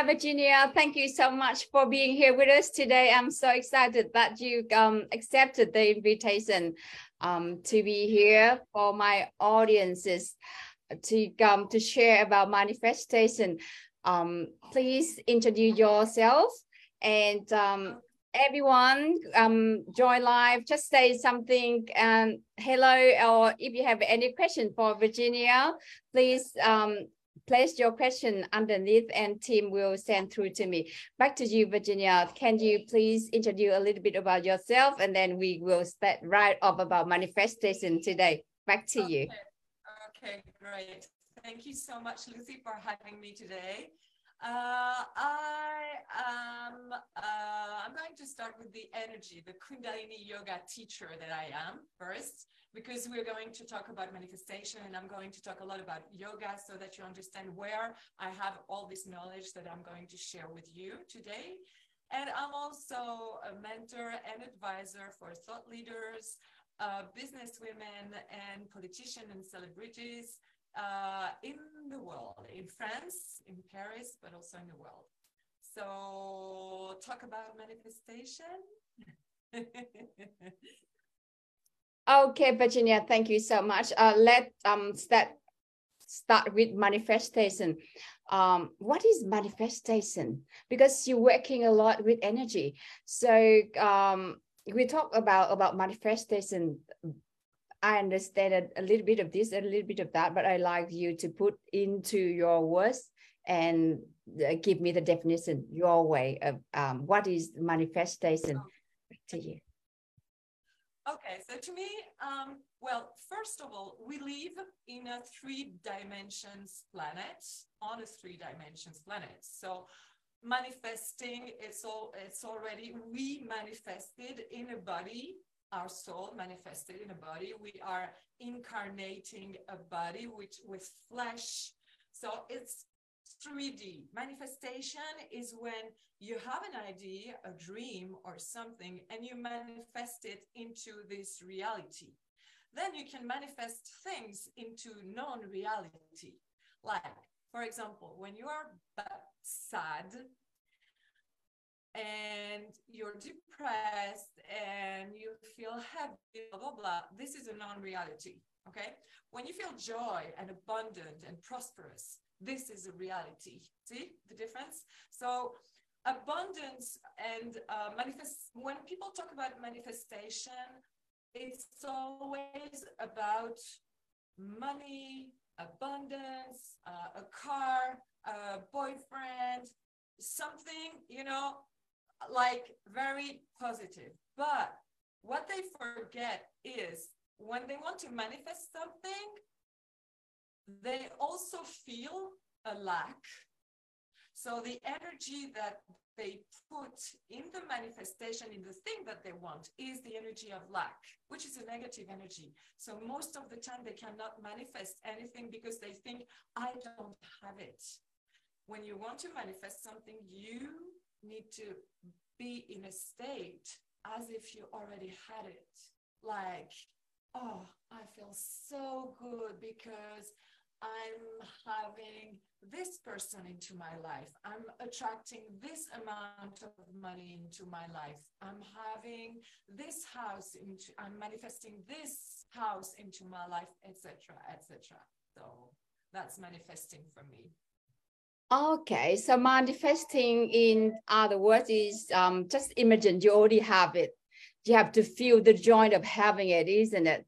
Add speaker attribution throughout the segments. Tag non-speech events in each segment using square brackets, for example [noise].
Speaker 1: Hi, Virginie. Thank you so much for being here with us today. I'm so excited that you um, accepted the invitation um, to be here for my audiences to come to share about manifestation. Um, please introduce yourself and um, everyone um, join live. Just say something and hello, or if you have any question for Virginie, please um, place your question underneath and Tim will send through to me. Back to you, Virginie. Can you please introduce a little bit about yourself and then we will start right off about manifestation today. Back to
Speaker 2: okay.
Speaker 1: you.
Speaker 2: Okay, great. Thank you so much, Lucy, for having me today. Uh, I am, uh, I'm going to start with the energy, the Kundalini yoga teacher that I am first because we're going to talk about manifestation and I'm going to talk a lot about yoga so that you understand where I have all this knowledge that I'm going to share with you today. And I'm also a mentor and advisor for thought leaders, uh, business women, and politicians and celebrities uh, in the world, in France, in Paris, but also in the world. So, talk about manifestation. [laughs]
Speaker 1: Okay, Virginie, thank you so much. Uh, let um start start with manifestation. Um, what is manifestation? Because you're working a lot with energy. So um, we talk about about manifestation. I understand a, little bit of this, and a little bit of that, but I like you to put into your words and uh, give me the definition your way of um, what is manifestation. To you.
Speaker 2: Okay, so to me, um, well, first of all, we live in a three dimensions planet, on a three dimensions planet. So manifesting it's all it's already we manifested in a body our soul manifested in a body we are incarnating a body which with flesh so it's 3D. Manifestation is when you have an idea, a dream, or something, and you manifest it into this reality. Then you can manifest things into non reality. Like, for example, when you are sad and you're depressed and you feel happy, blah, blah, blah, this is a non reality. Okay. When you feel joy and abundant and prosperous, this is a reality. See the difference? So abundance and uh, manifest when people talk about manifestation, it's always about money, abundance, uh, a car, a boyfriend, something, you know, like very positive. But what they forget is when they want to manifest something, they also feel a lack. So the energy that they put in the manifestation, in the thing that they want, is the energy of lack, which is a negative energy. So most of the time, they cannot manifest anything because they think, I don't have it. When you want to manifest something, you need to be in a state as if you already had it. Like, oh, I feel so good because I'm having this person into my life. I'm attracting this amount of money into my life. I'm having this house into I'm manifesting this house into my life, etc. etc. So that's manifesting for me.
Speaker 1: Okay, so manifesting in other words is um, just imagine you already have it. You have to feel the joy of having it, isn't it?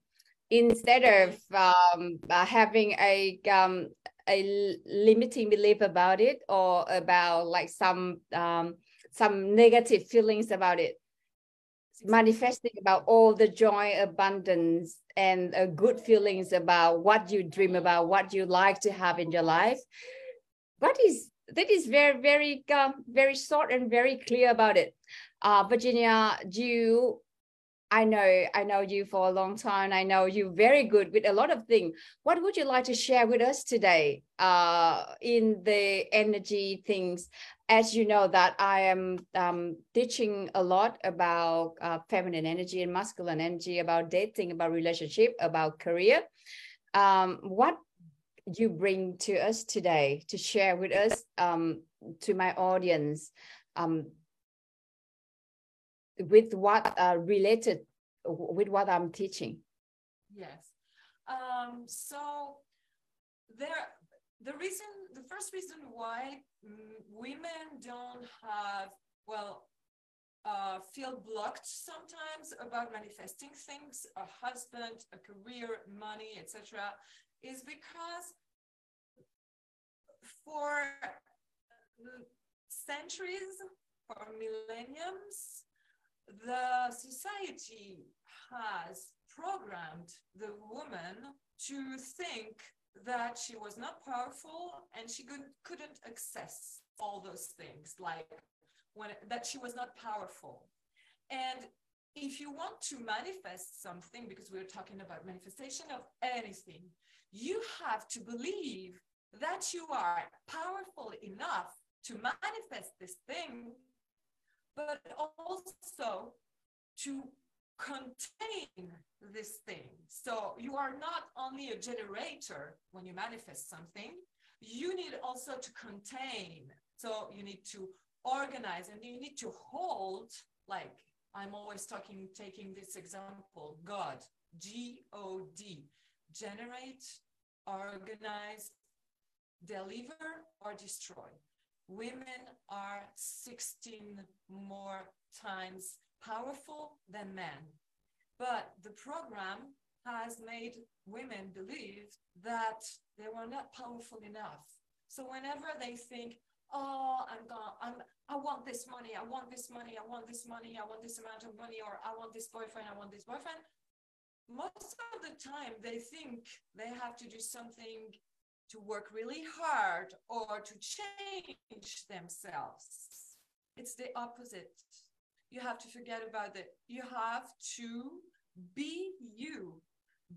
Speaker 1: instead of um, uh, having a um, a limiting belief about it or about like some um, some negative feelings about it manifesting about all the joy abundance and uh, good feelings about what you dream about what you like to have in your life what is that is very very um, very short and very clear about it uh, virginie you I know, I know you for a long time. I know you very good with a lot of things. What would you like to share with us today uh, in the energy things? As you know that I am um, teaching a lot about uh, feminine energy and masculine energy, about dating, about relationship, about career. Um, what you bring to us today to share with us um, to my audience um, with what uh, related with what I'm teaching.
Speaker 2: Yes. Um, so there, the reason, the first reason why women don't have, well, uh, feel blocked sometimes about manifesting things, a husband, a career, money, etc., is because for centuries, for millenniums, the society has programmed the woman to think that she was not powerful and she could, couldn't access all those things like when that she was not powerful. And if you want to manifest something because we're talking about manifestation of anything you have to believe that you are powerful enough to manifest this thing but also to contain this thing. So you are not only a generator when you manifest something, you need also to contain. So you need to organize and you need to hold, like I'm always talking, taking this example God, G O D, generate, organize, deliver, or destroy women are 16 more times powerful than men. But the program has made women believe that they were not powerful enough. So whenever they think, oh, I'm gonna, I'm, I want this money, I want this money, I want this money, I want this amount of money, or I want this boyfriend, I want this boyfriend, most of the time they think they have to do something to work really hard or to change themselves. It's the opposite. You have to forget about it. You have to be you.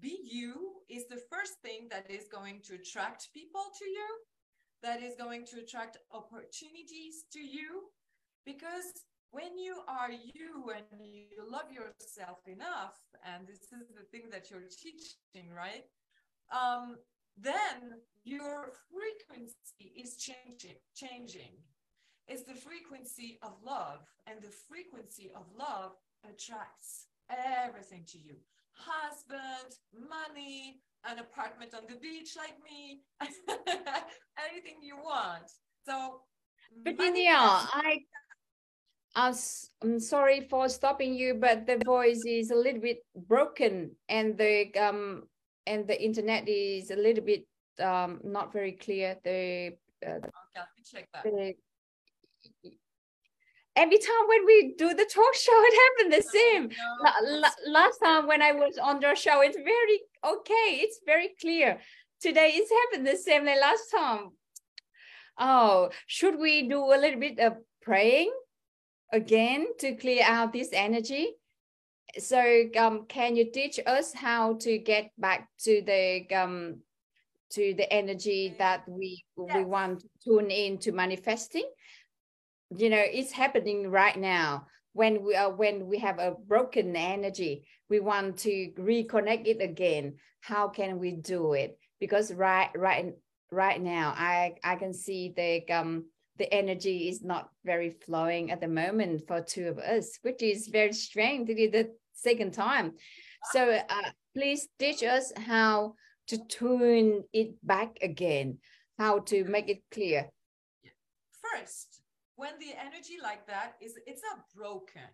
Speaker 2: Be you is the first thing that is going to attract people to you, that is going to attract opportunities to you. Because when you are you and you love yourself enough, and this is the thing that you're teaching, right? Um, then your frequency is changing changing. It's the frequency of love and the frequency of love attracts everything to you. Husband money an apartment on the beach like me [laughs] anything you want. So
Speaker 1: virginie i [laughs] I'm sorry for stopping you, but the voice is a little bit broken, and the um and the internet is a little bit um, not very clear. The, uh,
Speaker 2: okay.
Speaker 1: The, every time when we do the talk show, it happened the same. No, last time when I was on the show, it's very okay. It's very clear. Today it's happened the same like last time. Oh, should we do a little bit of praying again to clear out this energy? so um, can you teach us how to get back to the um, to the energy that we we want to tune in to manifesting? You know it's happening right now when we are when we have a broken energy. We want to reconnect it again. How can we do it? Because right right right now i i can see the um the energy is not very flowing at the moment for two of us which is very strange to do the second time. So uh, please teach us how to tune it back again, how to make it clear.
Speaker 2: First, when the energy like that is, it's not broken.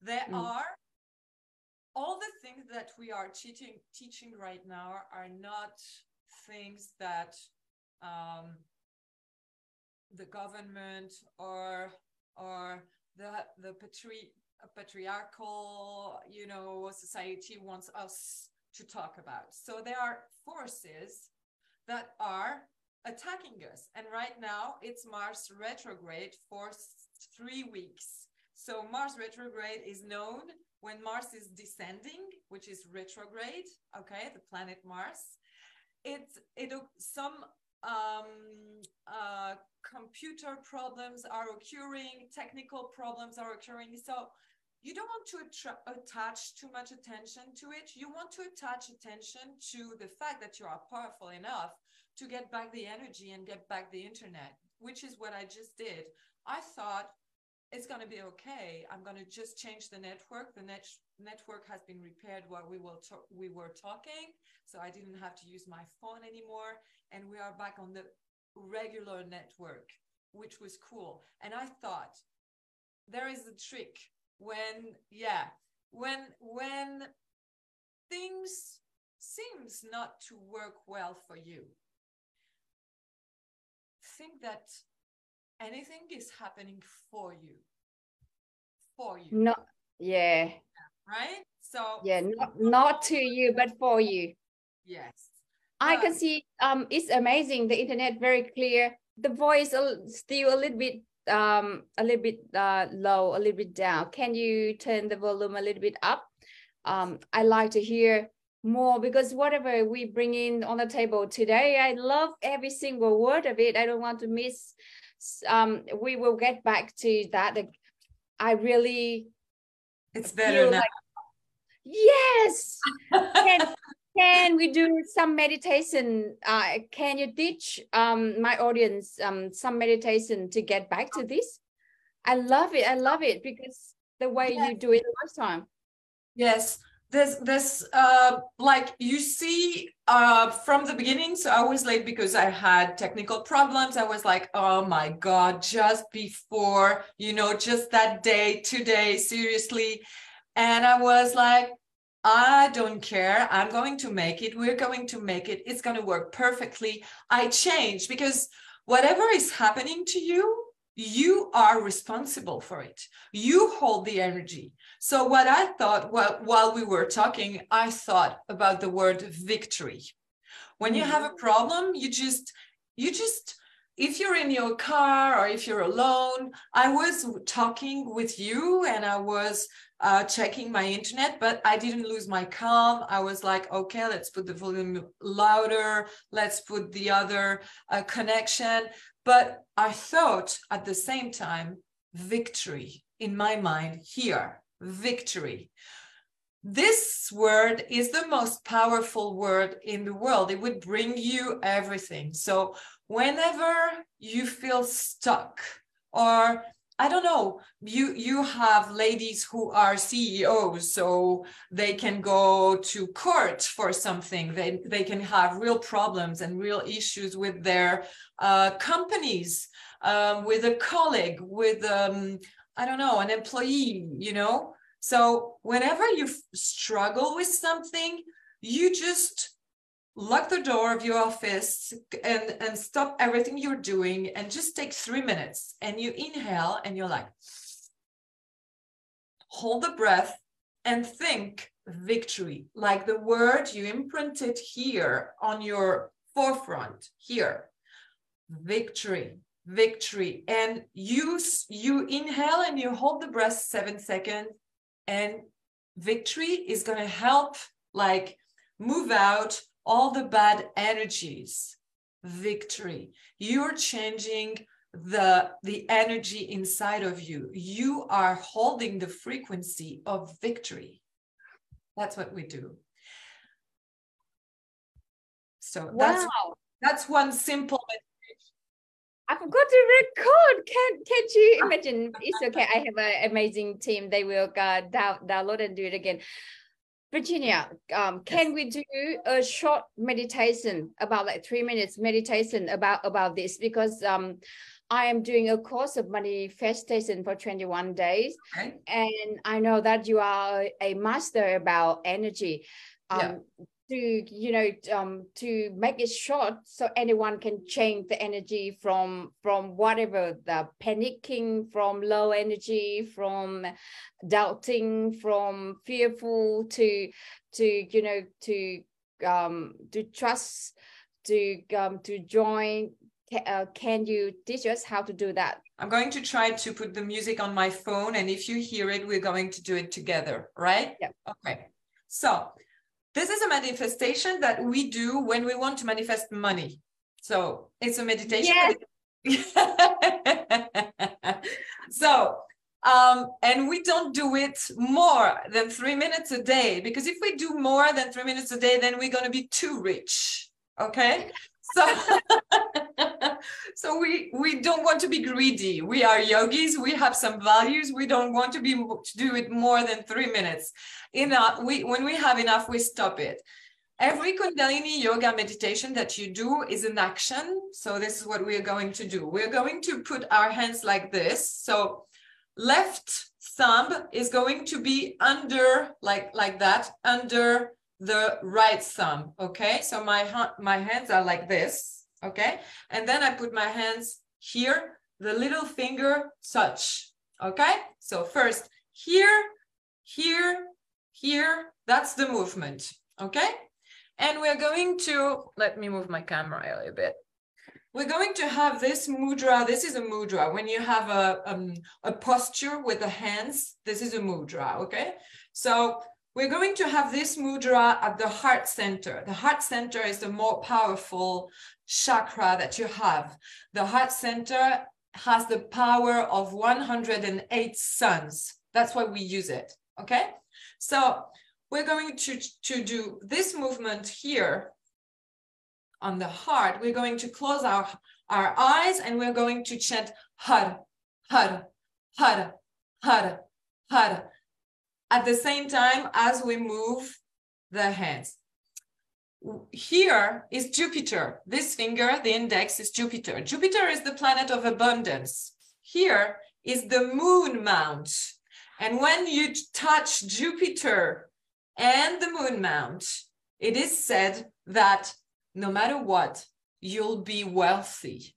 Speaker 2: There mm. are all the things that we are teaching teaching right now are not things that um, the government or or the the patri patriarchal, you know, society wants us to talk about. So there are forces that are attacking us. And right now it's Mars retrograde for three weeks. So Mars retrograde is known when Mars is descending, which is retrograde, okay, the planet Mars. It's it some um, uh, computer problems are occurring, technical problems are occurring. So you don't want to attach too much attention to it. You want to attach attention to the fact that you are powerful enough to get back the energy and get back the internet, which is what I just did. I thought it's going to be okay. I'm going to just change the network. The net network has been repaired while we were we were talking, so I didn't have to use my phone anymore, and we are back on the regular network, which was cool. And I thought there is a trick when yeah when when things seems not to work well for you think that anything is happening for you. For you.
Speaker 1: No yeah.
Speaker 2: Right? So
Speaker 1: yeah not, not to you but for you.
Speaker 2: Yes.
Speaker 1: I can see um it's amazing the internet very clear. The voice still a little bit um a little bit uh, low a little bit down. Can you turn the volume a little bit up? Um i like to hear more because whatever we bring in on the table today i love every single word of it. I don't want to miss um we will get back to that. I really
Speaker 2: it's better now. like,
Speaker 1: yes! Can, [laughs] can we do some meditation? Uh, can you teach um, my audience um, some meditation to get back to this? I love it i love it because the way yes. you do it the last time.
Speaker 2: Yes there's this uh, like you see uh, from the beginning so i was late because i had technical problems i was like oh my god just before you know just that day today seriously and i was like I don't care. I'm going to make it. We're going to make it. It's going to work perfectly. I change because whatever is happening to you, you are responsible for it. You hold the energy. So, what I thought while, while we were talking, I thought about the word victory. When you have a problem, you just, you just, if you're in your car or if you're alone, I was talking with you and I was uh, checking my internet, but I didn't lose my calm. I was like, okay, let's put the volume louder. Let's put the other uh, connection. But I thought at the same time, victory in my mind here, victory. This word is the most powerful word in the world. It would bring you everything. So, whenever you feel stuck or I don't know. You you have ladies who are CEOs, so they can go to court for something. They they can have real problems and real issues with their uh, companies, um, with a colleague, with um, I don't know, an employee. You know. So whenever you struggle with something, you just lock the door of your office and and stop everything you're doing and just take three minutes and you inhale and you're like hold the breath and think victory like the word you imprinted here on your forefront here victory victory. And use you inhale and you hold the breath seven seconds and victory is going to help like move out all the bad energies. Victory. You're changing the the energy inside of you. You are holding the frequency of victory. That's what we do. So wow. that's that's one simple
Speaker 1: I forgot to record. Can can't you imagine? It's okay. I have an amazing team. They will uh, down, download and do it again. Virginie, um, can we do a short meditation about like three minutes meditation about about this because um, I am doing a course of manifestation for 21 days, okay. and I know that you are a master about energy. Um, yeah to you know um, to make it short so anyone can change the energy from from whatever the panicking from low energy from doubting from fearful to to you know to um to trust to um, to join, uh, can you teach us how to do that?
Speaker 2: I'm going to try to put the music on my phone, and if you hear it, we're going to do it together, right?
Speaker 1: Yeah.
Speaker 2: Okay. So this is a manifestation that we do when we want to manifest money. So it's a meditation.
Speaker 1: Yes. [laughs]
Speaker 2: so um, and we don't do it more than three minutes a day because if we do more than three minutes a day, then we're going to be too rich. Okay. So, [laughs] so we we don't want to be greedy. We are yogis. We have some values. We don't want to be to do it more than three minutes. Enough. We when we have enough, we stop it. Every Kundalini yoga meditation that you do is an action. So this is what we are going to do. We're going to put our hands like this. So left thumb is going to be under like like that under the right thumb okay so my my hands are like this okay and then i put my hands here the little finger touch okay so first here here here that's the movement okay and we're going to let me move my camera a little bit we're going to have this mudra. This is a mudra. When you have a, um, a posture with the hands, this is a mudra, okay? So we're going to have this mudra at the heart center. The heart center is the more powerful chakra that you have. The heart center has the power of 108 suns. That's why we use it, okay? So we're going to, to do this movement here on the heart, we're going to close our, our eyes and we're going to chant Har, Har, Har, Har, Har. At the same time as we move the hands. Here is Jupiter. This finger, the index is Jupiter. Jupiter is the planet of abundance. Here is the moon mount. And when you touch Jupiter and the moon mount, it is said that no matter what, you'll be wealthy.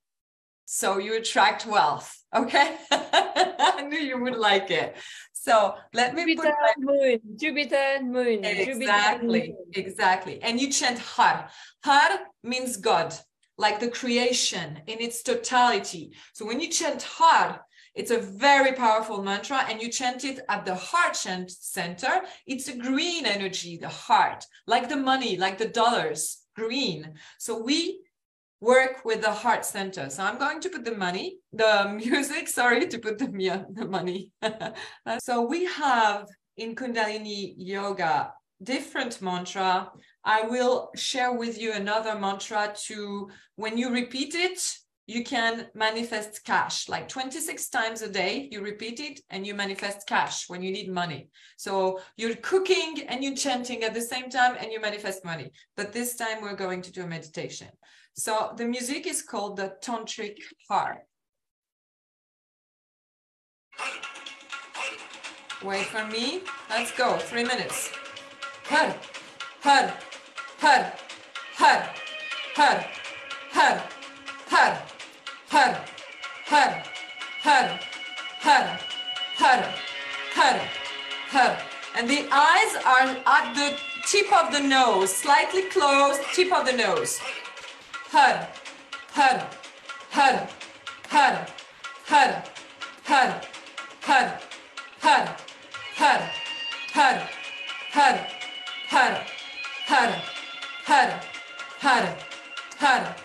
Speaker 2: So you attract wealth. Okay. [laughs] I knew you would like it. So let me
Speaker 1: Jupiter,
Speaker 2: put
Speaker 1: my... moon, Jupiter, moon.
Speaker 2: Exactly,
Speaker 1: Jupiter, moon.
Speaker 2: exactly. And you chant Har. Har means God, like the creation in its totality. So when you chant Har, it's a very powerful mantra, and you chant it at the heart chant center. It's a green energy, the heart, like the money, like the dollars green. So we work with the heart center. So I'm going to put the money, the [laughs] music, sorry, to put the, the money. [laughs] Uh, so we have in Kundalini Yoga different mantra. I will share with you another mantra to, when you repeat it, you can manifest cash like 26 times a day you repeat it and you manifest cash when you need money so you're cooking and you're chanting at the same time and you manifest money but this time we're going to do a meditation so the music is called the tantric harp wait for me let's go three minutes har har har har har har har har, har, har, har, har, har, har. And the eyes are at the tip of the nose, slightly closed, tip of the nose. Har, har, har, har, har, har, har, har, har, har, har, har, har, har, har, har,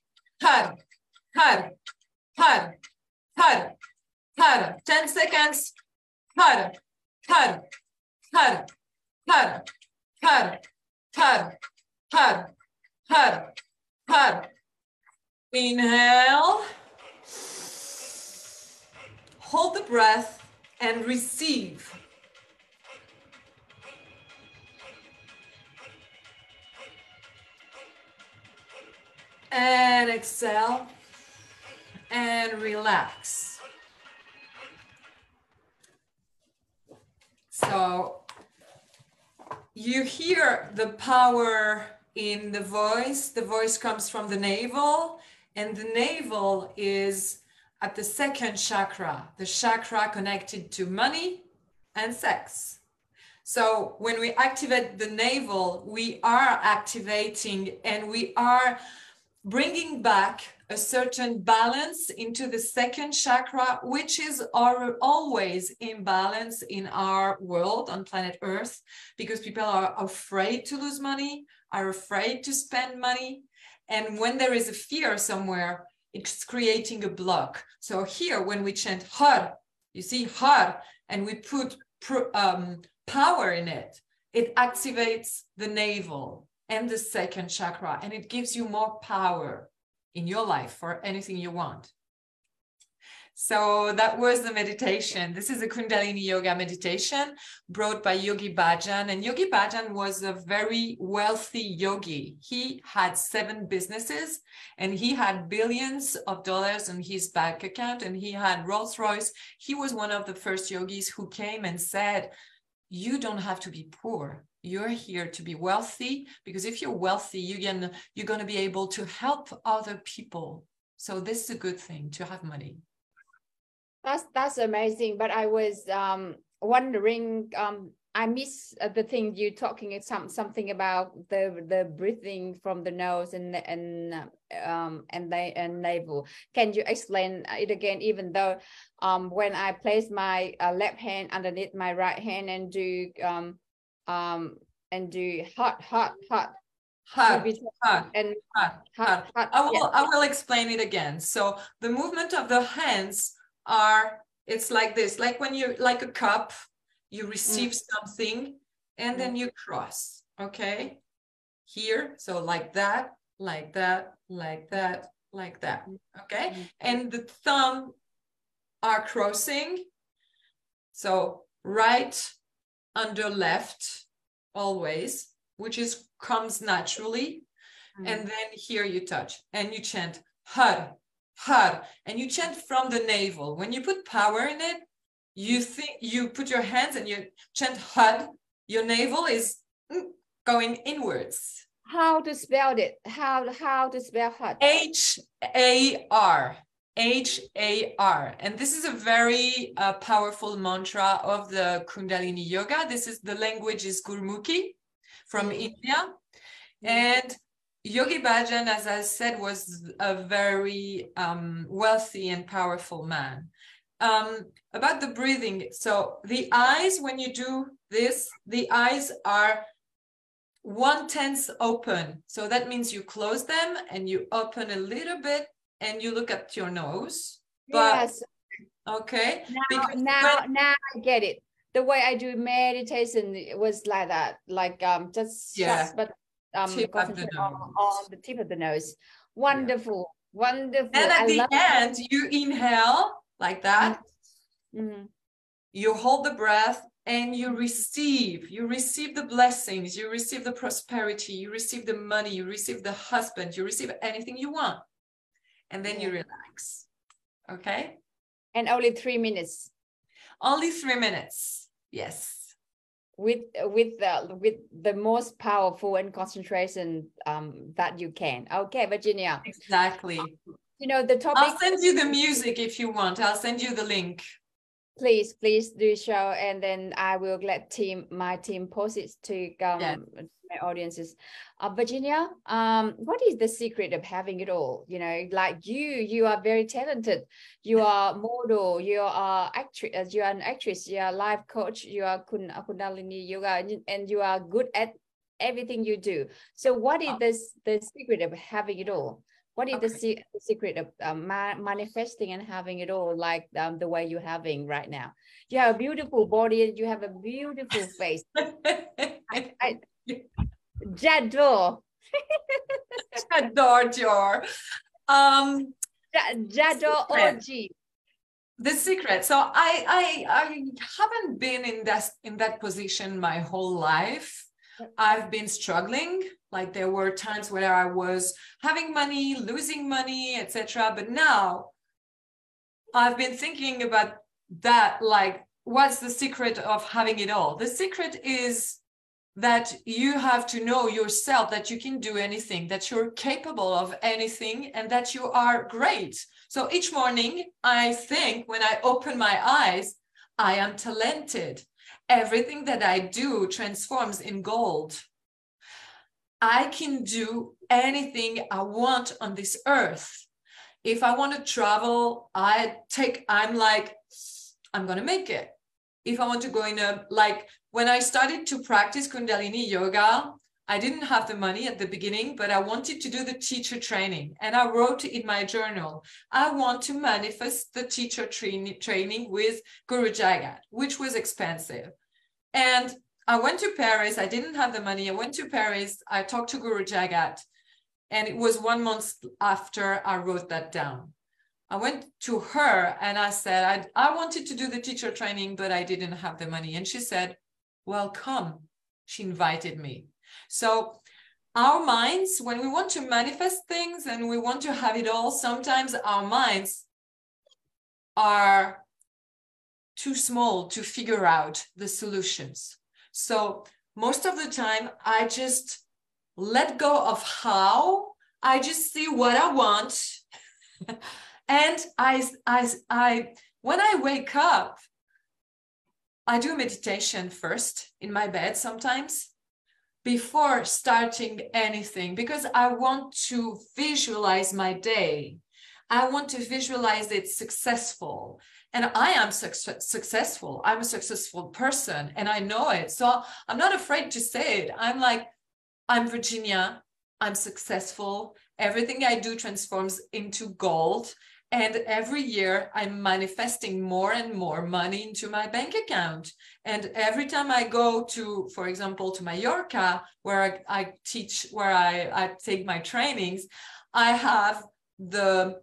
Speaker 2: har, har, har, har, har, 10 seconds, har, har, har, har, har, har, har, har, har. Inhale. Hold the breath and receive. And exhale and relax. So you hear the power in the voice. The voice comes from the navel, and the navel is at the second chakra, the chakra connected to money and sex. So when we activate the navel, we are activating and we are bringing back a certain balance into the second chakra, which is our, always imbalance in our world on planet Earth, because people are afraid to lose money, are afraid to spend money. And when there is a fear somewhere, it's creating a block. So here, when we chant har, you see har, and we put um, power in it, it activates the navel and the second chakra, and it gives you more power in your life for anything you want. So that was the meditation. This is a Kundalini Yoga meditation brought by Yogi Bhajan. And Yogi Bhajan was a very wealthy yogi. He had seven businesses and he had billions of dollars in his bank account and he had Rolls Royce. He was one of the first yogis who came and said, You don't have to be poor. You're here to be wealthy because if you're wealthy, you can, you're going to be able to help other people. So this is a good thing to have money.
Speaker 1: That's that's amazing. But I was um, wondering. Um, I miss uh, the thing you talking some something about the the breathing from the nose and and um and they and navel. Can you explain it again? Even though um when I place my uh, left hand underneath my right hand and do um um and do hot hot hot
Speaker 2: hard,
Speaker 1: and
Speaker 2: hard, hard. I will I will explain it again. So the movement of the hands are it's like this like when you like a cup you receive mm. something and mm. then you cross okay here so like that like that like that like that okay mm. and the thumb are crossing so right under left always which is comes naturally mm. and then here you touch and you chant har har, and you chant from the navel. When you put power in it, you think you put your hands and you chant har. Your navel is mm, going inwards.
Speaker 1: How to spell it? How how to spell har?
Speaker 2: H A R. H A R. And this is a very uh, powerful mantra of the Kundalini Yoga. This is the language is Gurmukhi from mm. India. And Yogi Bhajan, as I said, was a very um, wealthy and powerful man. Um, about the breathing, so the eyes, when you do this, the eyes are one tenth open. So that means you close them and you open a little bit and you look at your nose. But
Speaker 1: yes.
Speaker 2: Okay.
Speaker 1: Now,
Speaker 2: Because
Speaker 1: now,
Speaker 2: when-
Speaker 1: now I get it. The way I do meditation it was like that, like um, just
Speaker 2: Yeah.
Speaker 1: just but um,
Speaker 2: the
Speaker 1: on, on the tip of the nose. Wonderful, wonderful.
Speaker 2: and at
Speaker 1: I
Speaker 2: the end, you inhale like that.
Speaker 1: Mhm.
Speaker 2: You hold the breath and you receive. You receive the blessings. You receive the prosperity. You receive the money. You receive the husband. You receive anything you want. And then you relax. Okay.
Speaker 1: And only three minutes
Speaker 2: Only three minutes. Yes.
Speaker 1: with with the with the most powerful and concentration um that you can. Okay, Virginie.
Speaker 2: Exactly.
Speaker 1: You know the topic.
Speaker 2: I'll send you the music if you want. I'll send you the link.
Speaker 1: please please do show and then i will let team my team post it to um
Speaker 2: Yeah.
Speaker 1: My audiences uh, virginie um what is the secret of having it all? You know like you you are very talented. You [laughs] are model. You are actress you are an actress. You are a life coach. You are kun- uh, kundalini yoga and- you are good at everything you do. So what is
Speaker 2: Oh.
Speaker 1: this the secret of having it all? What is the, se- the secret of um, ma- manifesting and having it all like um, the way you're having right now? You have a beautiful body. And you have a beautiful face. [laughs] I, I, Jador,
Speaker 2: Adore your um
Speaker 1: Ja- Jador OG.
Speaker 2: the secret. So I, I i haven't been in that in that position my whole life. I've been struggling. Like there were times where i was having money losing money etc but now i've been thinking about that like what's the secret of having it all? The secret is that you have to know yourself that you can do anything that you're capable of anything and that you are great so each morning, I think when I open my eyes, I am talented. Everything that I do transforms in gold. I can do anything I want on this earth. If I want to travel, I take, I'm like, I'm going to make it. If I want to go in a, like, when I started to practice Kundalini yoga, I didn't have the money at the beginning, but I wanted to do the teacher training. And I wrote in my journal, I want to manifest the teacher train- training with Guru Jagat, which was expensive. And I went to Paris. I didn't have the money. I went to Paris. I talked to Guru Jagat. And it was one month after I wrote that down. I went to her and I said, I, I wanted to do the teacher training, but I didn't have the money. And she said, Well, come. She invited me. So, our minds, when we want to manifest things and we want to have it all, sometimes our minds are too small to figure out the solutions. So, most of the time, I just let go of how, I just see what I want. [laughs] and I, I, I, when I wake up, I do meditation first in my bed sometimes before starting anything because I want to visualize my day. I want to visualize it successful. And I am suc- successful. I'm a successful person and I know it. So I'm not afraid to say it. I'm like, I'm Virginie. I'm successful. Everything I do transforms into gold. And every year I'm manifesting more and more money into my bank account. And every time I go to, for example, to Mallorca, where I, I teach, where I, I take my trainings, I have the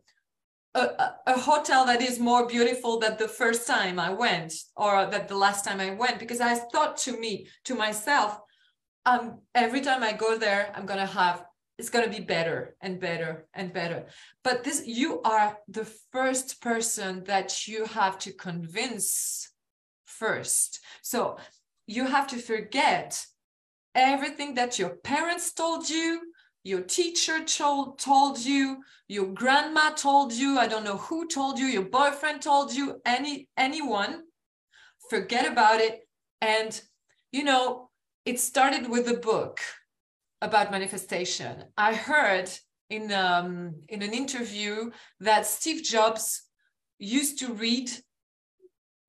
Speaker 2: a, a, hotel that is more beautiful than the first time I went or that the last time I went because I thought to me to myself um every time I go there I'm going to have it's going to be better and better and better. But this you are the first person that you have to convince first. So you have to forget everything that your parents told you your teacher told, told you your grandma told you i don't know who told you your boyfriend told you any anyone. Forget about it. And you know it started with a book about manifestation. I heard in um, in an interview that steve jobs used to read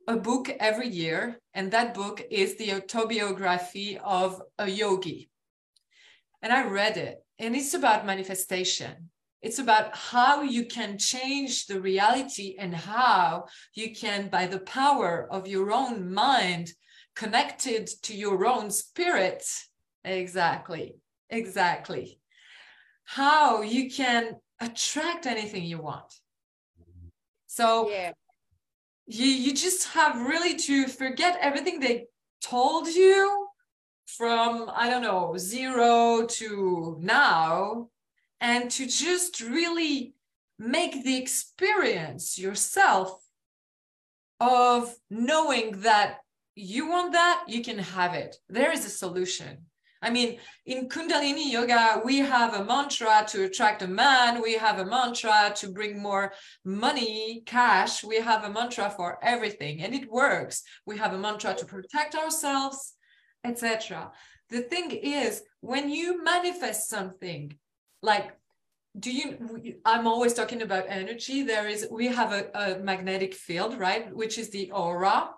Speaker 2: a book every year and that book is the autobiography of a yogi. And i read it and it's about manifestation. It's about how you can change the reality and how you can by the power of your own mind connected to your own spirit exactly exactly. How you can attract anything you want. So
Speaker 1: yeah.
Speaker 2: you you just have really to forget everything they told you from i don't know zero to now and to just really make the experience yourself of knowing that you want that you can have it. There is a solution I mean, in Kundalini Yoga, we have a mantra to attract a man. We have a mantra to bring more money, cash. We have a mantra for everything, and it works. We have a mantra to protect ourselves, etc. The thing is, when you manifest something, like do you i'm always talking about energy there is we have a, a magnetic field right which is the aura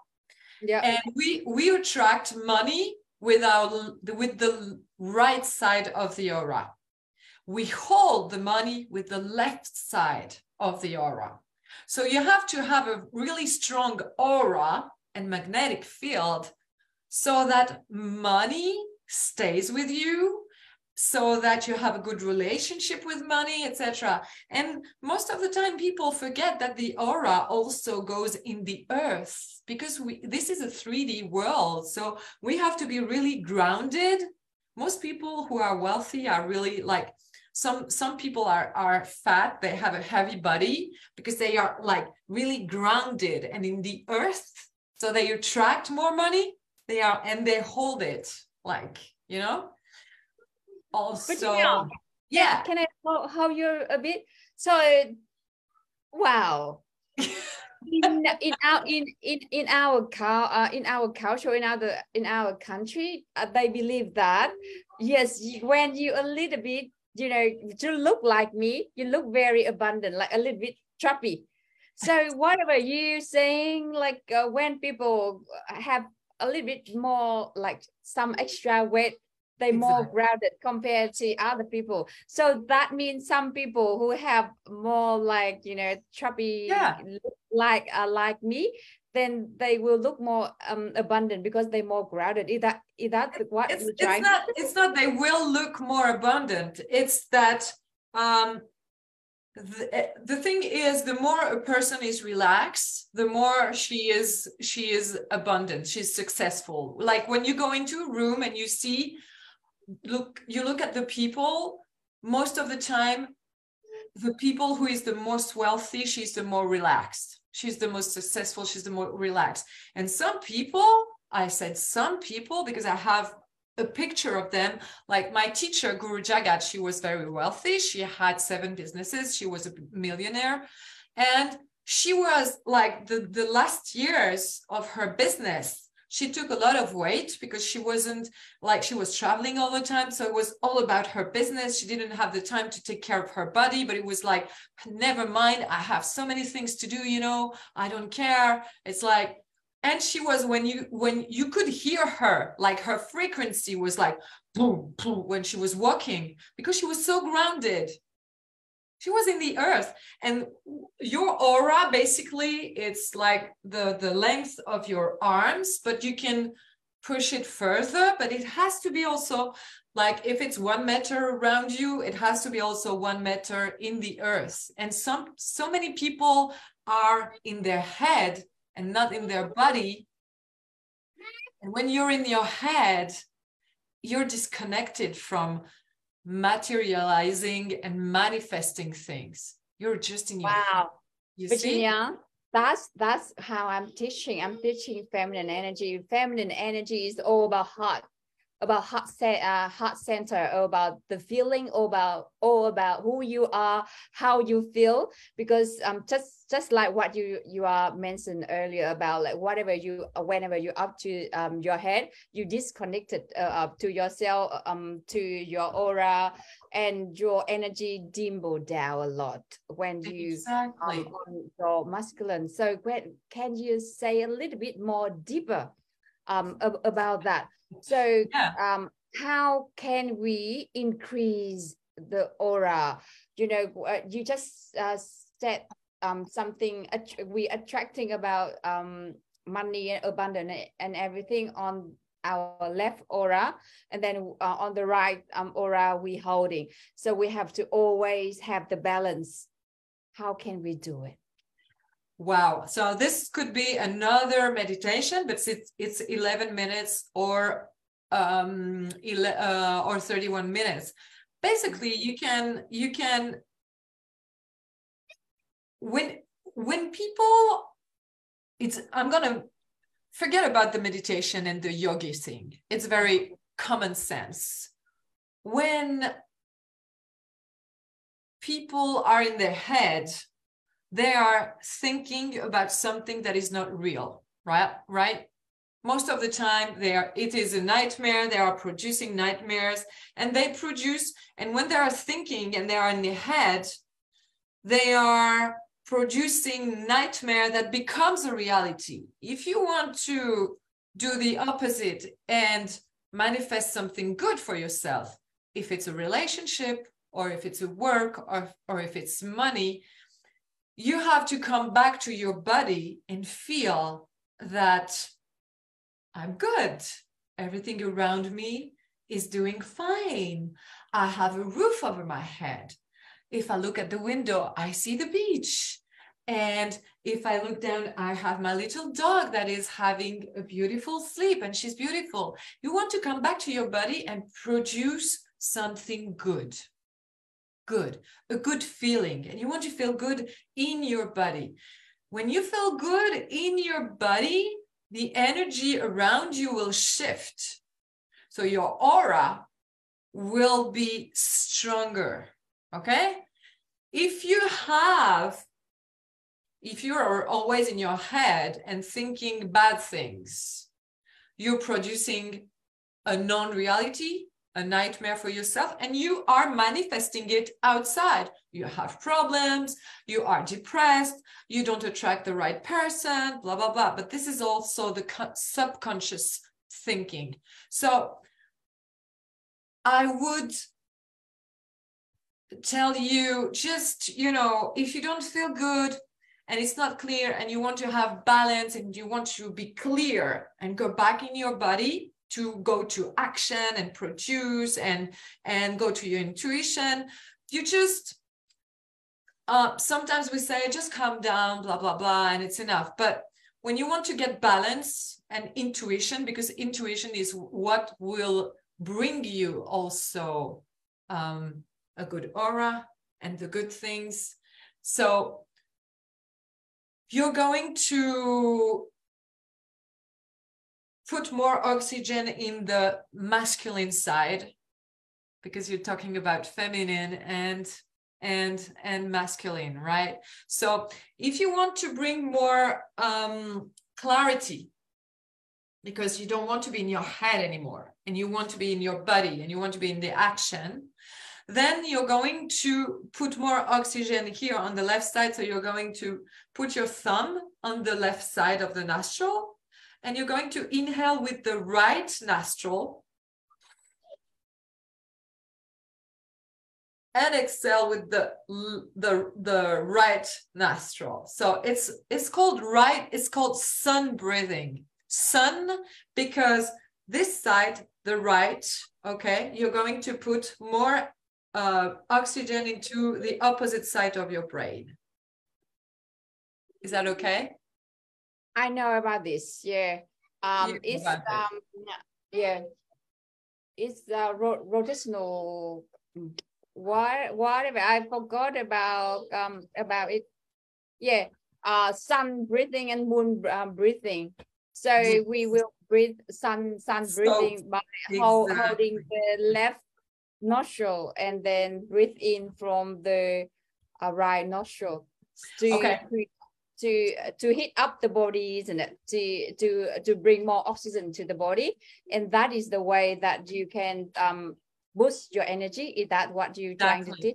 Speaker 1: yeah
Speaker 2: and we we attract money with our with the right side of the aura. We hold the money with the left side of the aura. So you have to have a really strong aura and magnetic field so that money stays with you so that you have a good relationship with money etc and most of the time people forget that the aura also goes in the earth because we this is a 3d world so we have to be really grounded. Most people who are wealthy are really like some some people are are fat they have a heavy body because they are like really grounded and in the earth so they attract more money they are and they hold it like you know? Also
Speaker 1: yeah,
Speaker 2: yeah.
Speaker 1: Can I how, how you're a bit so wow in, in our in in in our car uh, in our culture in our in our country uh, they believe that yes when you a little bit you know you look like me you look very abundant like a little bit trappy. So [laughs] whatever you saying like uh, when people have a little bit more like some extra weight they more
Speaker 2: Exactly.
Speaker 1: grounded compared to other people. So that means some people who have more like you know chubby
Speaker 2: Yeah.
Speaker 1: like uh, like me then they will look more um abundant because they're more grounded. Is that is that what
Speaker 2: it's, it's not it's not they will look more abundant. It's that um the, eh, the thing is the more a person is relaxed the more she is she is abundant. She's successful. Like when you go into a room and you see look you look at the people most of the time the people who is the most wealthy she's the more relaxed. She's the most successful she's the more relaxed. And some people i said some people because i have a picture of them. Like my teacher guru jagat she was very wealthy. She had seven businesses. She was a millionaire. And she was like the, the last years of her business she took a lot of weight because she wasn't like she was traveling all the time. So it was all about her business. She didn't have the time to take care of her body but it was like never mind. I have so many things to do you know? I don't care. It's like and she was when you when you could hear her like her frequency was like boom boom when she was walking because she was so grounded she was in the earth. And your aura basically it's like the the length of your arms but you can push it further. But it has to be also like if it's one meter around you it has to be also one meter in the earth. And some so many people are in their head and not in their body. And when you're in your head you're disconnected from materializing and manifesting things. You're just in your
Speaker 1: wow
Speaker 2: You see?
Speaker 1: Virginie, that's that's how I'm teaching. I'm teaching feminine energy. Feminine energy is all about heart, about heart set, uh, heart center, or about the feeling, or about all about who you are, how you feel. Because um, just just like what you you are mentioned earlier about like whatever you whenever you up to um your head, you disconnected uh, up to yourself, um to your aura, and your energy dimble down a lot when you
Speaker 2: Exactly.
Speaker 1: um, on your masculine. So can you say a little bit more deeper um, ab- about that? So
Speaker 2: Yeah.
Speaker 1: um, how can we increase the aura you know uh, you just uh, said um something we attracting about um money and abundance and everything on our left aura and then uh, on the right um, aura we holding so we have to always have the balance how can we do it
Speaker 2: wow so this could be another meditation but it's it's 11 minutes or um uh, or 31 minutes basically you can you can when when people it's i'm gonna forget about the meditation and the yogi thing. It's very common sense. When people are in their head, they are thinking about something that is not real, right? Right? Most of the time, they are. It is a nightmare. They are producing nightmares, and they produce. And when they are thinking and they are in the head, they are producing nightmare that becomes a reality. If you want to do the opposite and manifest something good for yourself, if it's a relationship or if it's a work or, or if it's money, you have to come back to your body and feel that I'm good. Everything around me is doing fine. I have a roof over my head. If I look at the window, I see the beach. And if I look down, I have my little dog that is having a beautiful sleep and she's beautiful. You want to come back to your body and produce something good. Good, a good feeling. And you want to feel good in your body. When you feel good in your body, the energy around you will shift. So your aura will be stronger. Okay? If you have if you are always in your head and thinking bad things, you're producing a non reality, a nightmare for yourself, and you are manifesting it outside. You have problems, you are depressed, you don't attract the right person, blah, blah, blah. But this is also the subconscious thinking. So I would tell you just, you know, if you don't feel good, and it's not clear and you want to have balance and you want to be clear and go back in your body to go to action and produce and and go to your intuition. You just uh, sometimes we say just calm down blah blah blah and it's enough. But when you want to get balance and intuition because intuition is what will bring you also um, a good aura and the good things. So you're going to put more oxygen in the masculine side because you're talking about feminine and and and masculine right so if you want to bring more um clarity because you don't want to be in your head anymore and you want to be in your body and you want to be in the action then you're going to put more oxygen here on the left side. So you're going to put your thumb on the left side of the nostril and you're going to inhale with the right nostril and exhale with the the the right nostril so it's it's called right it's called sun breathing sun because this side the right okay you're going to put more uh, oxygen into the opposite side of your brain. Is that okay?
Speaker 1: I know about this. Yeah. Um, it's um, yeah, it's uh, ro- rotational. What whatever I forgot about um about it. Yeah. Uh, sun breathing and moon uh, breathing. So yes. we will breathe sun sun breathing so, by exactly. holding the left nostril and then breathe in from the uh, right nostril to, okay. To to heat up the body isn't it to to to bring more oxygen to the body and that is the way that you can um boost your energy is that what you're exactly. trying to do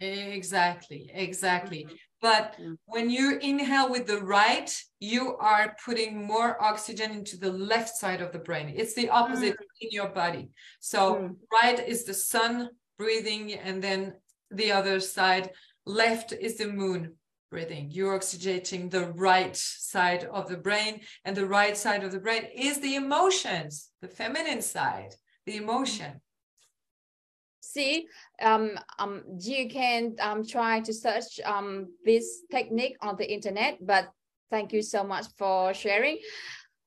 Speaker 2: exactly exactly but mm. when you inhale with the right, you are putting more oxygen into the left side of the brain. It's the opposite mm. in your body. So, mm. right is the sun breathing, and then the other side, left is the moon breathing. You're oxygenating the right side of the brain, and the right side of the brain is the emotions, the feminine side, the emotion.
Speaker 1: See, um, um, you can um, try to search um, this technique on the internet, but thank you so much for sharing.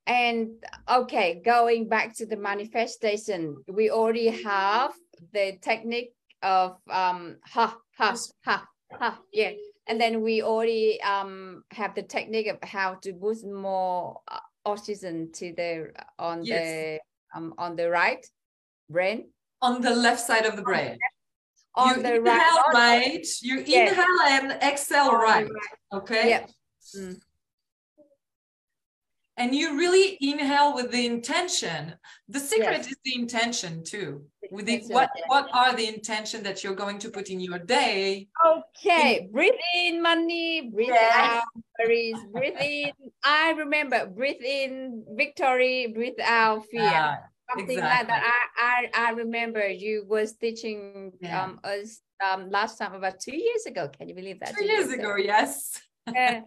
Speaker 1: And okay, going back to the manifestation, we already have the technique of um, ha, ha, ha, ha, yeah. And then we already um, have the technique of how to boost more uh, oxygen to the on yes. the um, on the right brain
Speaker 2: on the left side of the brain.
Speaker 1: On
Speaker 2: you
Speaker 1: the
Speaker 2: inhale
Speaker 1: right,
Speaker 2: right, you
Speaker 1: Yes.
Speaker 2: inhale and exhale right.
Speaker 1: right.
Speaker 2: Okay.
Speaker 1: Yep. Mm.
Speaker 2: And you really inhale with the intention. The secret is the intention too. With the, what what are the intention that you're going to put in your day?
Speaker 1: Okay, breathe in money, breathe
Speaker 2: Yes.
Speaker 1: out worries, breathe in. I remember, breathe in victory, breathe out fear. Something like that. I, I I remember you was teaching
Speaker 2: Yeah.
Speaker 1: um us um last time about two years ago. Can you believe that?
Speaker 2: two years ago, yes. [laughs]
Speaker 1: Yeah.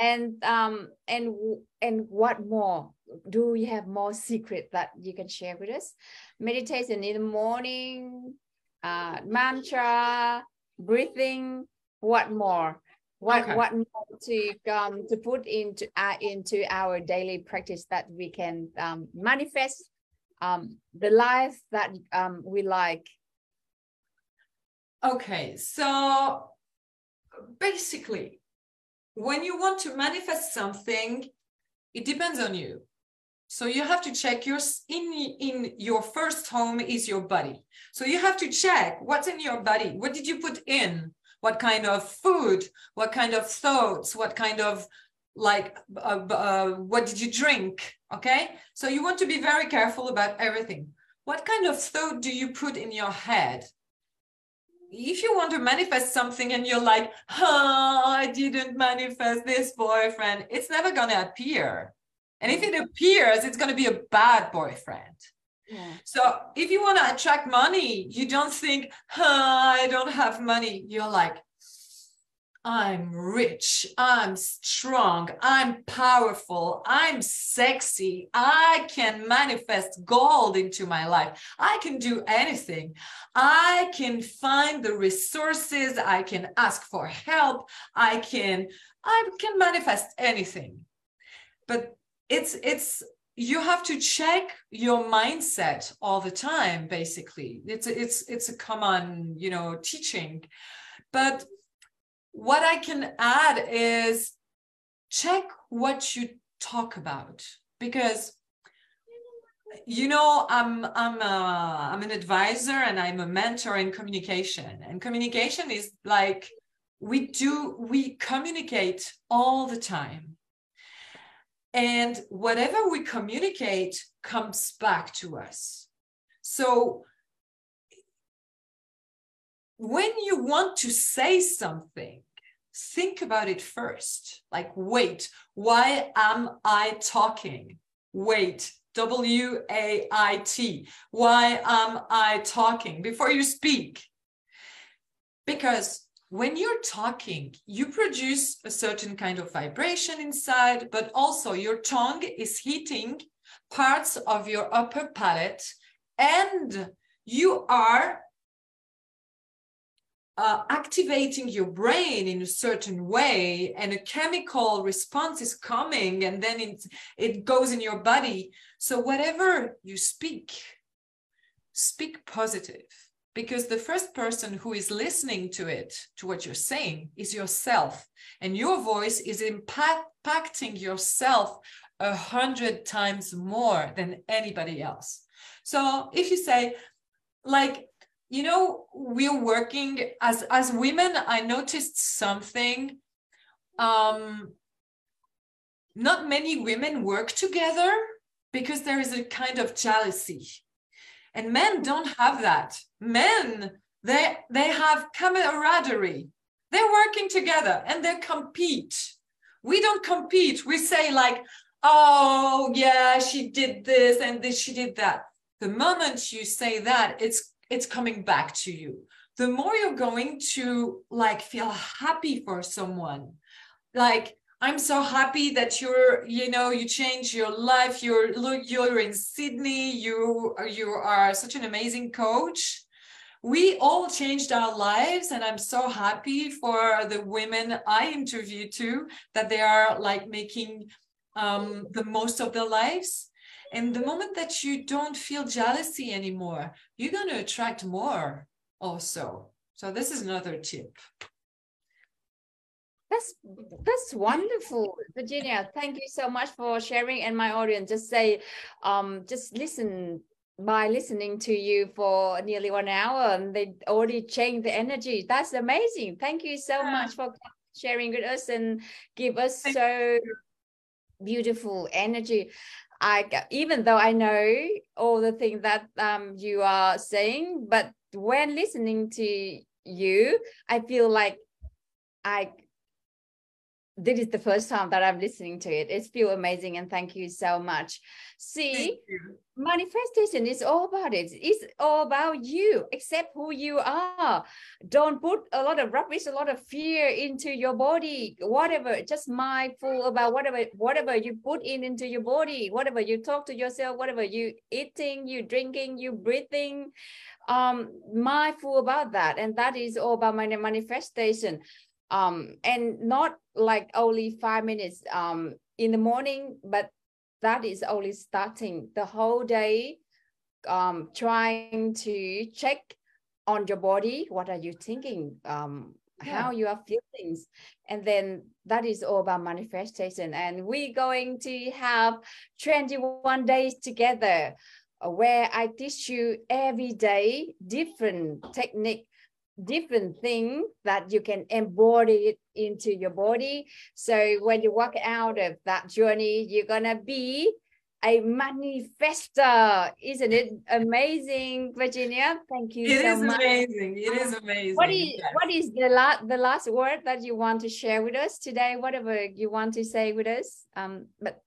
Speaker 1: and um and and what more do you have more secret that you can share with us meditation in the morning uh mantra breathing what more what
Speaker 2: Okay.
Speaker 1: what more to um to put into uh, into our daily practice that we can um manifest um the life that um we like
Speaker 2: Okay, so basically, when you want to manifest something, it depends on you. So you have to check your in in your first home is your body. So you have to check what's in your body. What did you put in? What kind of food? What kind of thoughts? What kind of like uh, uh, what did you drink? Okay, so you want to be very careful about everything. What kind of thought do you put in your head? if you want to manifest something and you're like, oh, I didn't manifest this boyfriend, it's never going to appear. And if it appears, it's going to be a bad boyfriend.
Speaker 1: yeah
Speaker 2: So if you want to attract money, you don't think, I don't have money. You're like, I'm rich, I'm strong, I'm powerful, I'm sexy, I can manifest gold into my life. I can do anything. I can find the resources, I can ask for help, I can I can manifest anything. But it's it's you have to check your mindset all the time basically. It's it's it's a common you know teaching. But what i can add is check what you talk about because you know i'm i'm a, i'm an advisor and i'm a mentor in communication. And communication is like we do we communicate all the time and whatever we communicate comes back to us. So when you want to say something think about it first. Like wait why am i talking? Wait w a i t. Why am i talking? Before you speak. Because when you're talking, you produce a certain kind of vibration inside, but also your tongue is hitting parts of your upper palate, and you are uh, activating your brain in a certain way, and a chemical response is coming, and then it, it goes in your body. So, whatever you speak, speak positive because the first person who is listening to it to what you're saying is yourself. And your voice is impact, impacting yourself a hundred times more than anybody else. So if you say like you know we're working as as women i noticed something um not many women work together because there is a kind of jealousy. And men don't have that men they they have camaraderie they're working together and they compete we don't compete we say like oh yeah she did this and this she did that the moment you say that it's it's coming back to you. The more you're going to like feel happy for someone, like I'm so happy that you're, you know, you change your life. You're look, you're in Sydney. You you are such an amazing coach. We all changed our lives, and I'm so happy for the women I interview too that they are like making um, the most of their lives. And the moment that you don't feel jealousy anymore, you're going to attract more also. So this is another tip.
Speaker 1: That's that's wonderful, Virginie. Thank you so much for sharing. And my audience, just say, um, just listen by listening to you for nearly one hour, and they already changed the energy. That's amazing. Thank you so yeah. much for sharing with us and give us Thank so you. beautiful energy. I even though I know all the things that um you are saying, but when listening to you, I feel like I this is the first time that I'm listening to it. It's feel amazing and thank you so much. See, manifestation is all about it. It's all about you. Accept who you are. Don't put a lot of rubbish, a lot of fear into your body. Whatever, just mindful about whatever whatever you put in into your body, whatever you talk to yourself, whatever you eating, you drinking, you breathing. Um, mindful about that, and that is all about my manifestation um, and not like only five minutes um, in the morning, but that is only starting the whole day, um, trying to check on your body. What are you thinking? Um, yeah. How you are feeling, and then that is all about manifestation. And we're going to have 21 days together uh, where I teach you every day different technique different thing that you can embody it into your body. So when you walk out of that journey, you're gonna be a manifester. Isn't it amazing, Virginie? Thank you
Speaker 2: It
Speaker 1: so
Speaker 2: is
Speaker 1: much.
Speaker 2: amazing. It is amazing.
Speaker 1: What is yes. what is the last the last word that you want to share with us today? Whatever you want to say with us. Um, but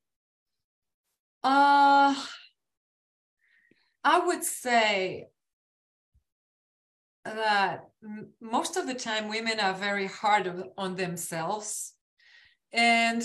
Speaker 2: uh I would say that most of the time women are very hard on themselves. And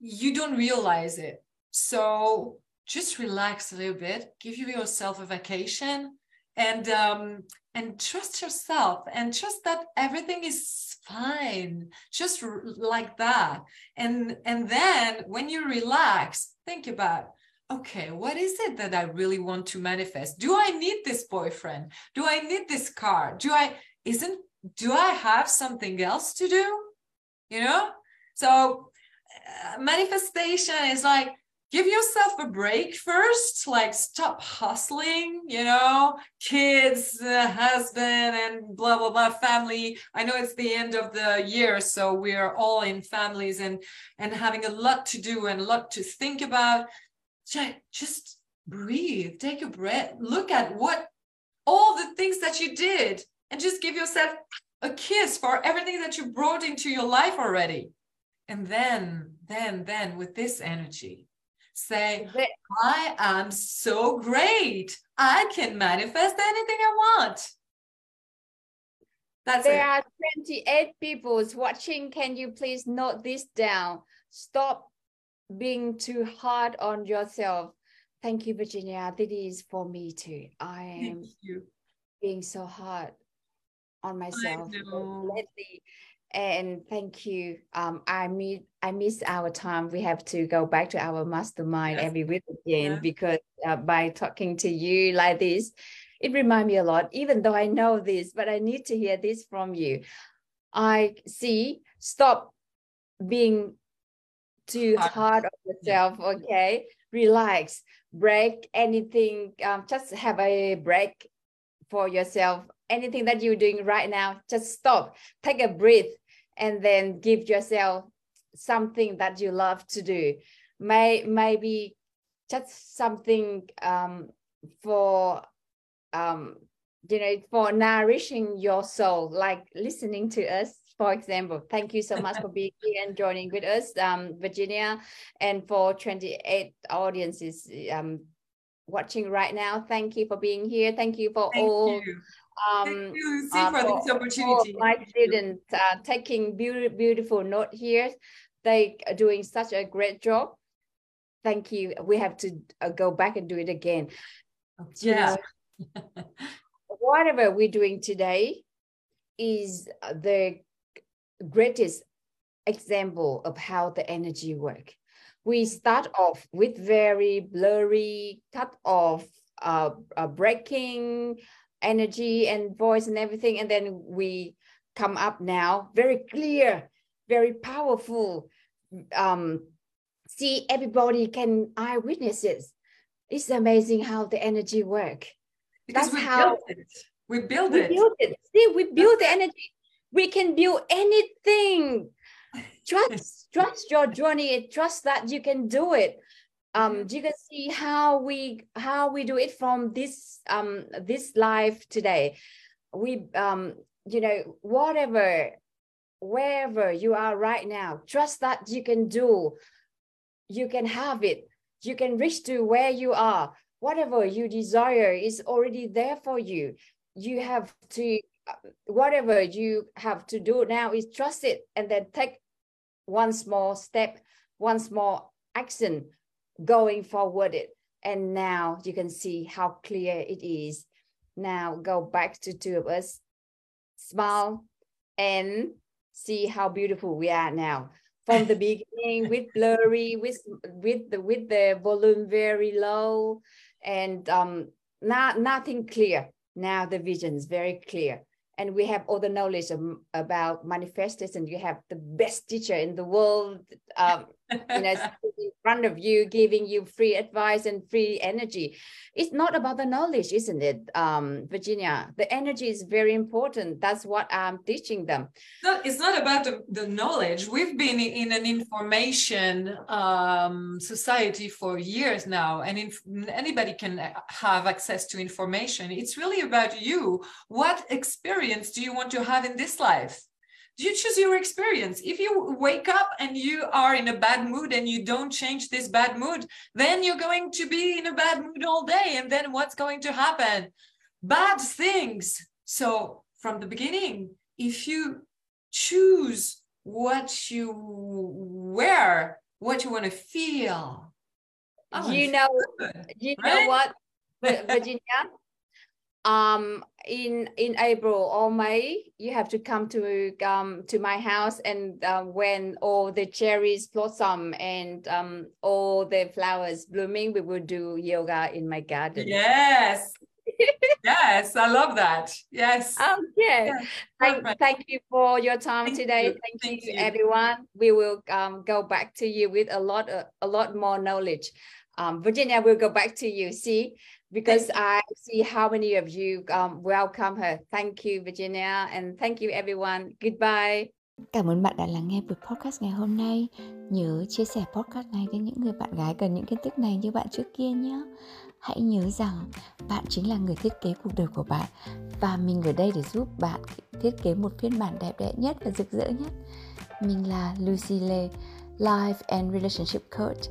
Speaker 2: you don't realize it. So just relax a little bit give yourself a vacation and um and trust yourself and trust that everything is fine. Just like that. And and then when you relax think about okay, what is it that I really want to manifest? Do I need this boyfriend? Do I need this car? Do I, isn't, do I have something else to do? You know? So uh, manifestation is like, give yourself a break first like stop hustling you know kids uh, husband and blah blah blah family i know it's the end of the year so we're all in families and and having a lot to do and a lot to think about just breathe, take a breath, look at what all the things that you did, and just give yourself a kiss for everything that you brought into your life already. And then, then, then with this energy, say, I am so great. I can manifest anything I want.
Speaker 1: That's there it. are 28 people watching. Can you please note this down? Stop being too hard on yourself. Thank you, Virginie. This is for me too. I am being so hard on myself lately. And thank you. Um, I meet I miss our time. We have to go back to our mastermind yes. every week again yeah. because uh, by talking to you like this, it reminds me a lot. Even though I know this, but I need to hear this from you. I see. Stop being too hard on yourself okay? Relax. Break anything um, just have a break for yourself. Anything that you're doing right now just stop. Take a breath and then give yourself something that you love to do. May maybe just something um, for um, you know for nourishing your soul like listening to us for example. Thank you so much for being here and joining with us, um, Virginie, and for 28 audiences. Um, watching right now. Thank you for being here. Thank you for
Speaker 2: Thank
Speaker 1: all
Speaker 2: you.
Speaker 1: um
Speaker 2: Thank you,
Speaker 1: uh,
Speaker 2: for,
Speaker 1: for
Speaker 2: this opportunity.
Speaker 1: my students uh, taking beautiful beautiful note here. They are doing such a great job. Thank you. We have to uh, go back and do it again. You
Speaker 2: Yeah.
Speaker 1: know, whatever we're doing today is the greatest example of how the energy work. We start off with very blurry, cut off, uh, uh, breaking energy and voice and everything, and then we come up now very clear, very powerful. Um, see, everybody can eyewitness it. It's amazing how the energy work
Speaker 2: Because
Speaker 1: That's
Speaker 2: we
Speaker 1: how-
Speaker 2: built it. We built
Speaker 1: we
Speaker 2: it.
Speaker 1: build it. See, we build the energy. We can build anything. Trust, [laughs] trust your journey. Trust that you can do it. Um, you can see how we how we do it from this um this life today. We um you know whatever wherever you are right now, trust that you can do. You can have it. You can reach to where you are. Whatever you desire is already there for you you have to whatever you have to do now is trust it and then take one small step one small action going forward it. And now you can see how clear it is. Now go back to two of us smile and see how beautiful we are now. From the beginning [laughs] with blurry with with the with the volume very low and um not nothing clear. Now the vision is very clear and we have all the knowledge of, about manifestation you have the best teacher in the world um, you know [laughs] in front of you giving you free advice and free energy it's not about the knowledge isn't it um, virginie the energy is very important that's what i'm teaching them
Speaker 2: No, it's not about the, the knowledge. We've been in an information um, society for years now, and inf- anybody can have access to information. It's really about you. What experience do you want to have in this life? You choose your experience? If you wake up and you are in a bad mood and you don't change this bad mood, then you're going to be in a bad mood all day. And then what's going to happen? Bad things. So, from the beginning, if you choose what you wear, what you want to feel. oh,
Speaker 1: you know
Speaker 2: good.
Speaker 1: you
Speaker 2: right?
Speaker 1: know what Vi- [laughs] virginie um in in april or may you have to come to um to my house and um, when all the cherries blossom and um all the flowers blooming we will do yoga in my garden
Speaker 2: Yes. yes, I love that. Yes.
Speaker 1: okay
Speaker 2: Yeah,
Speaker 1: thank, thank you for your time
Speaker 2: Thank
Speaker 1: today
Speaker 2: you.
Speaker 1: thank,
Speaker 2: Thank
Speaker 1: you,
Speaker 2: you.
Speaker 1: everyone we will um go back to you with a lot of, a lot more knowledge um virginie will go back to you see because I see how many of you um, welcome her. Thank you, Virginia, and thank you, everyone. Goodbye.
Speaker 3: Cảm ơn bạn đã lắng nghe buổi podcast ngày hôm nay. Nhớ chia sẻ podcast này đến những người bạn gái cần những kiến thức này như bạn trước kia nhé. Hãy nhớ rằng bạn chính là người thiết kế cuộc đời của bạn và mình ở đây để giúp bạn thiết kế một phiên bản đẹp đẽ nhất và rực rỡ nhất. Mình là Lucy Lê, Life and Relationship Coach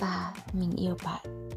Speaker 3: và mình yêu bạn.